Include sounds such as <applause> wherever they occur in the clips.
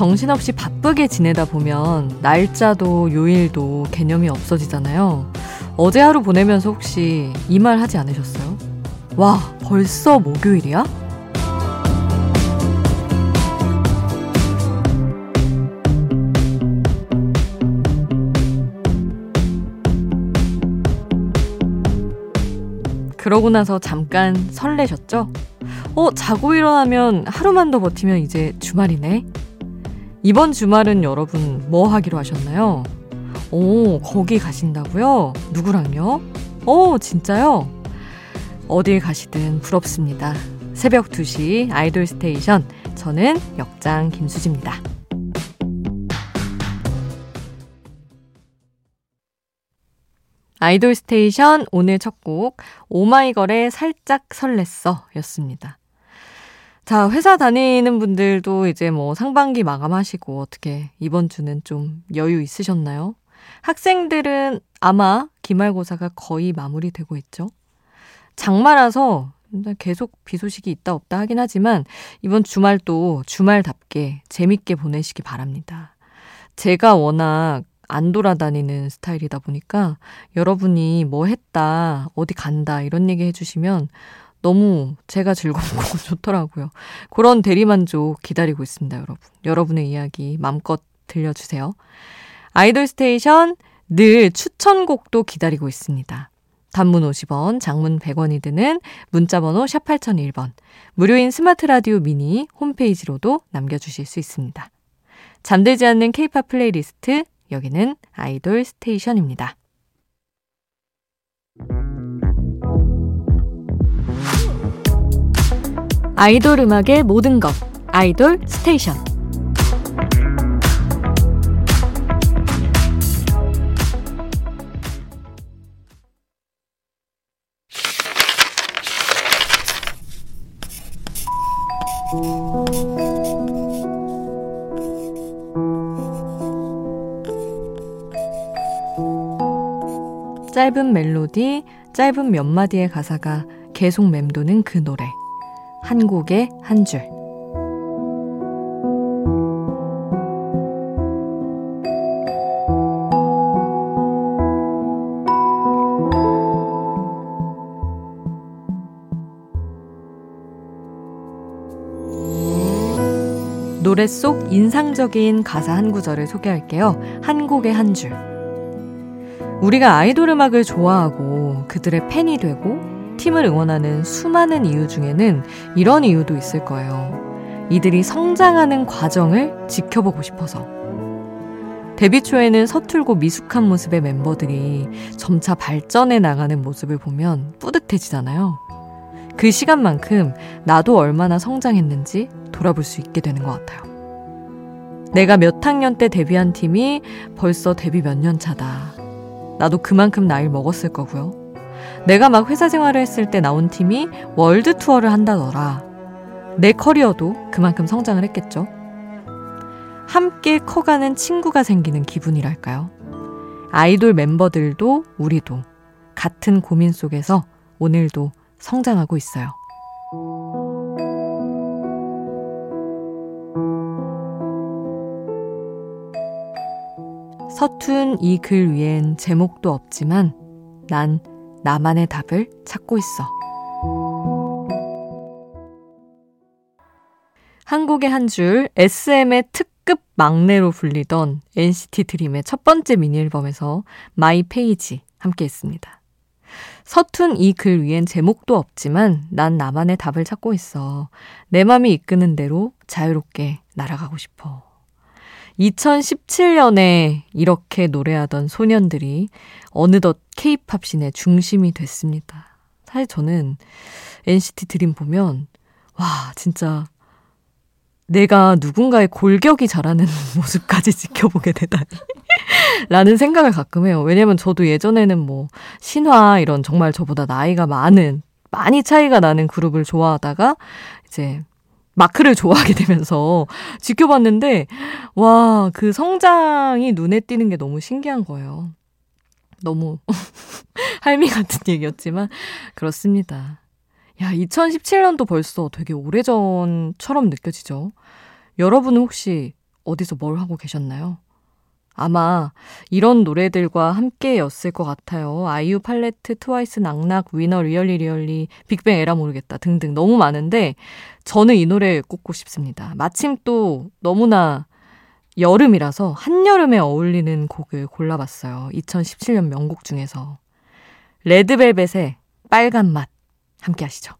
정신없이 바쁘게 지내다 보면 날짜도 요일도 개념이 없어지잖아요. 어제 하루 보내면서 혹시 이 말 하지 않으셨어요? 와, 벌써 목요일이야? 그러고 나서 잠깐 설레셨죠? 어, 자고 일어나면 하루만 더 버티면 이제 주말이네? 이번 주말은 여러분 뭐 하기로 하셨나요? 오, 거기 가신다고요? 누구랑요? 오, 진짜요? 어딜 가시든 부럽습니다. 새벽 2시 아이돌 스테이션. 저는 역장 김수지입니다. 아이돌 스테이션 오늘 첫 곡 오마이걸의 살짝 설렜어 였습니다. 자, 회사 다니는 분들도 이제 뭐 상반기 마감하시고 어떻게 이번 주는 좀 여유 있으셨나요? 학생들은 아마 기말고사가 거의 마무리되고 있죠. 장마라서 계속 비 소식이 있다 없다 하긴 하지만 이번 주말도 주말답게 재밌게 보내시기 바랍니다. 제가 워낙 안 돌아다니는 스타일이다 보니까 여러분이 뭐 했다, 어디 간다 이런 얘기 해주시면 너무 제가 즐겁고 <laughs> 좋더라고요. 그런 대리만족 기다리고 있습니다, 여러분. 여러분의 이야기 마음껏 들려주세요. 아이돌 스테이션 늘 추천곡도 기다리고 있습니다. 단문 50원, 장문 100원이 드는 문자번호 샵 8001번, 무료인 스마트 라디오 미니 홈페이지로도 남겨주실 수 있습니다. 잠들지 않는 케이팝 플레이리스트, 여기는 아이돌 스테이션입니다. 아이돌 음악의 모든 것, 아이돌 스테이션. 짧은 멜로디, 짧은 몇 마디의 가사가 계속 맴도는 그 노래. 한 곡에 한 줄. 노래 속 인상적인 가사 한 구절을 소개할게요. 한 곡에 한 줄. 우리가 아이돌 음악을 좋아하고 그들의 팬이 되고 팀을 응원하는 수많은 이유 중에는 이런 이유도 있을 거예요. 이들이 성장하는 과정을 지켜보고 싶어서. 데뷔 초에는 서툴고 미숙한 모습의 멤버들이 점차 발전해 나가는 모습을 보면 뿌듯해지잖아요. 그 시간만큼 나도 얼마나 성장했는지 돌아볼 수 있게 되는 것 같아요. 내가 몇 학년 때 데뷔한 팀이 벌써 데뷔 몇 년 차다. 나도 그만큼 나이를 먹었을 거고요. 내가 막 회사 생활을 했을 때 나온 팀이 world tour를 한다더라. 내 커리어도 그만큼 성장을 했겠죠. 함께 커가는 친구가 생기는 기분이랄까요. 아이돌 멤버들도 우리도 같은 고민 속에서 오늘도 성장하고 있어요. 서툰 이 글 위엔 제목도 없지만 난 나만의 답을 찾고 있어. 한국의 한 줄 SM의 특급 막내로 불리던 NCT 드림의 첫 번째 미니 앨범에서 My Page 함께 했습니다. 서툰 이 글 위엔 제목도 없지만 난 나만의 답을 찾고 있어. 내 맘이 이끄는 대로 자유롭게 날아가고 싶어. 2017년에 이렇게 노래하던 소년들이 어느덧 케이팝 씬의 중심이 됐습니다. 사실 저는 NCT 드림 보면 와 진짜 내가 누군가의 골격이 자라는 <laughs> 모습까지 지켜보게 되다니 라는 생각을 가끔 해요. 왜냐면 저도 예전에는 뭐 신화 이런 정말 저보다 나이가 많은 많이 차이가 나는 그룹을 좋아하다가 이제 마크를 좋아하게 되면서 <laughs> 지켜봤는데, 와, 그 성장이 눈에 띄는 게 너무 신기한 거예요. 너무 <laughs> 할미 같은 얘기였지만, 그렇습니다. 야, 2017년도 벌써 되게 오래전처럼 느껴지죠? 여러분은 혹시 어디서 뭘 하고 계셨나요? 아마 이런 노래들과 함께였을 것 같아요. 아이유 팔레트, 트와이스, Knock Knock, 위너, Really Really, 빅뱅 에라 모르겠다 등등 너무 많은데 저는 이 노래 꼽고 싶습니다. 마침 또 너무나 여름이라서 한여름에 어울리는 곡을 골라봤어요. 2017년 명곡 중에서 레드벨벳의 빨간 맛 함께 하시죠.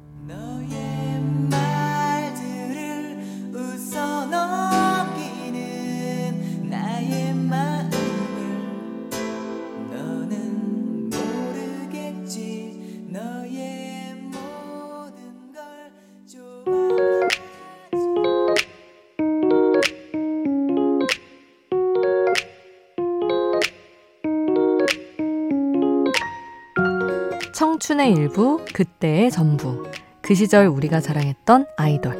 청춘의 일부, 그때의 전부. 그 시절 우리가 자랑했던 아이돌.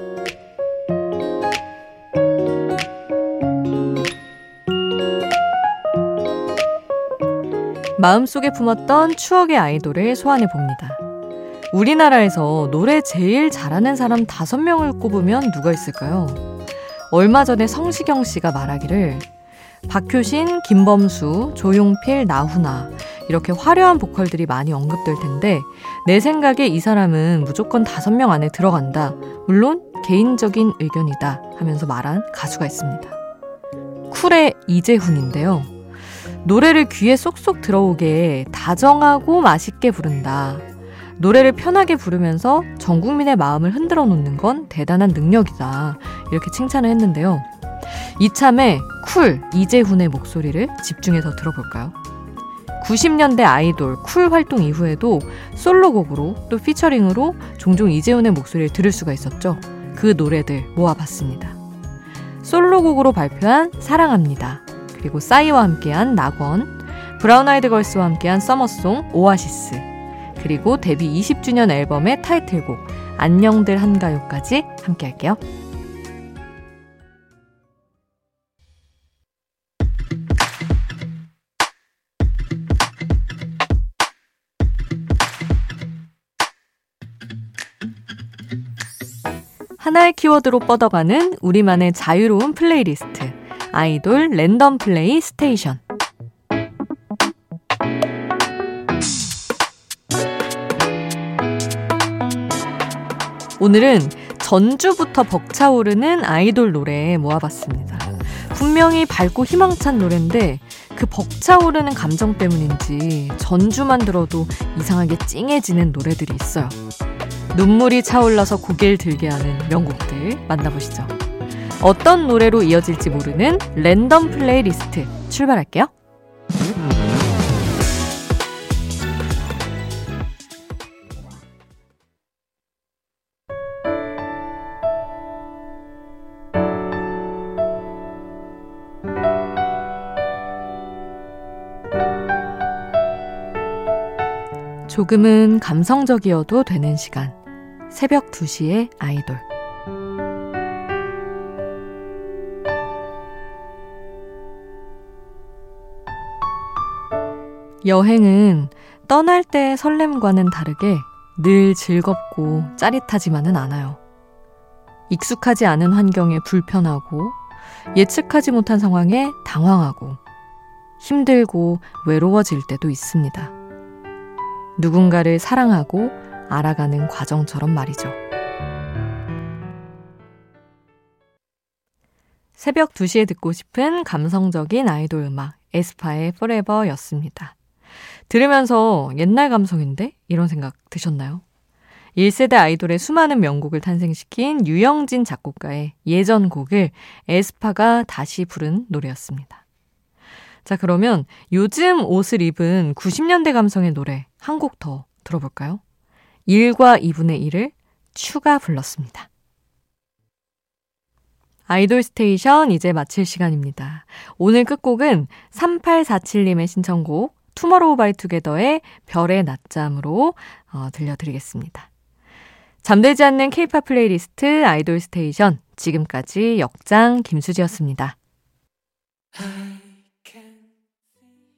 마음속에 품었던 추억의 아이돌을 소환해 봅니다. 우리나라에서 노래 제일 잘하는 사람 다섯 명을 꼽으면 누가 있을까요? 얼마 전에 성시경 씨가 말하기를 박효신, 김범수, 조용필, 나훈아 이렇게 화려한 보컬들이 많이 언급될 텐데 내 생각에 이 사람은 무조건 다섯 명 안에 들어간다. 물론 개인적인 의견이다 하면서 말한 가수가 있습니다. 쿨의 이재훈인데요. 노래를 귀에 쏙쏙 들어오게 다정하고 맛있게 부른다. 노래를 편하게 부르면서 전 국민의 마음을 흔들어 놓는 건 대단한 능력이다. 이렇게 칭찬을 했는데요. 이참에 쿨 이재훈의 목소리를 집중해서 들어볼까요? 90년대 아이돌 쿨 활동 이후에도 솔로곡으로 또 피처링으로 종종 이재훈의 목소리를 들을 수가 있었죠. 그 노래들 모아봤습니다. 솔로곡으로 발표한 사랑합니다. 그리고 싸이와 함께한 낙원, 브라운 아이드 걸스와 함께한 summer song 오아시스, 그리고 데뷔 20주년 앨범의 타이틀곡 안녕들 한가요까지 함께 할게요. 하나의 키워드로 뻗어가는 우리만의 자유로운 플레이리스트. 아이돌 랜덤 플레이 스테이션. 오늘은 전주부터 벅차오르는 아이돌 노래 모아봤습니다. 분명히 밝고 희망찬 노래인데 그 벅차오르는 감정 때문인지 전주만 들어도 이상하게 찡해지는 노래들이 있어요. 눈물이 차올라서 고개를 들게 하는 명곡들 만나보시죠. 어떤 노래로 이어질지 모르는 랜덤 플레이리스트 출발할게요. 조금은 감성적이어도 되는 시간. 새벽 2시에 아이돌. 여행은 떠날 때의 설렘과는 다르게 늘 즐겁고 짜릿하지만은 않아요. 익숙하지 않은 환경에 불편하고 예측하지 못한 상황에 당황하고 힘들고 외로워질 때도 있습니다. 누군가를 사랑하고 알아가는 과정처럼 말이죠. 새벽 2시에 듣고 싶은 감성적인 아이돌 음악 에스파의 Forever 였습니다. 들으면서 옛날 감성인데? 이런 생각 드셨나요? 1세대 아이돌의 수많은 명곡을 탄생시킨 유영진 작곡가의 예전 곡을 에스파가 다시 부른 노래였습니다. 자, 그러면 요즘 옷을 입은 90년대 감성의 노래 한 곡 더 들어볼까요? 1과 2분의 1을 츄가 불렀습니다. 아이돌 스테이션 이제 마칠 시간입니다. 오늘 끝곡은 3847님의 신청곡 투모로우바이투게더의 별의 낮잠으로 어, 들려드리겠습니다. 잠들지 않는 케이팝 플레이리스트 아이돌 스테이션 지금까지 역장 김수지였습니다.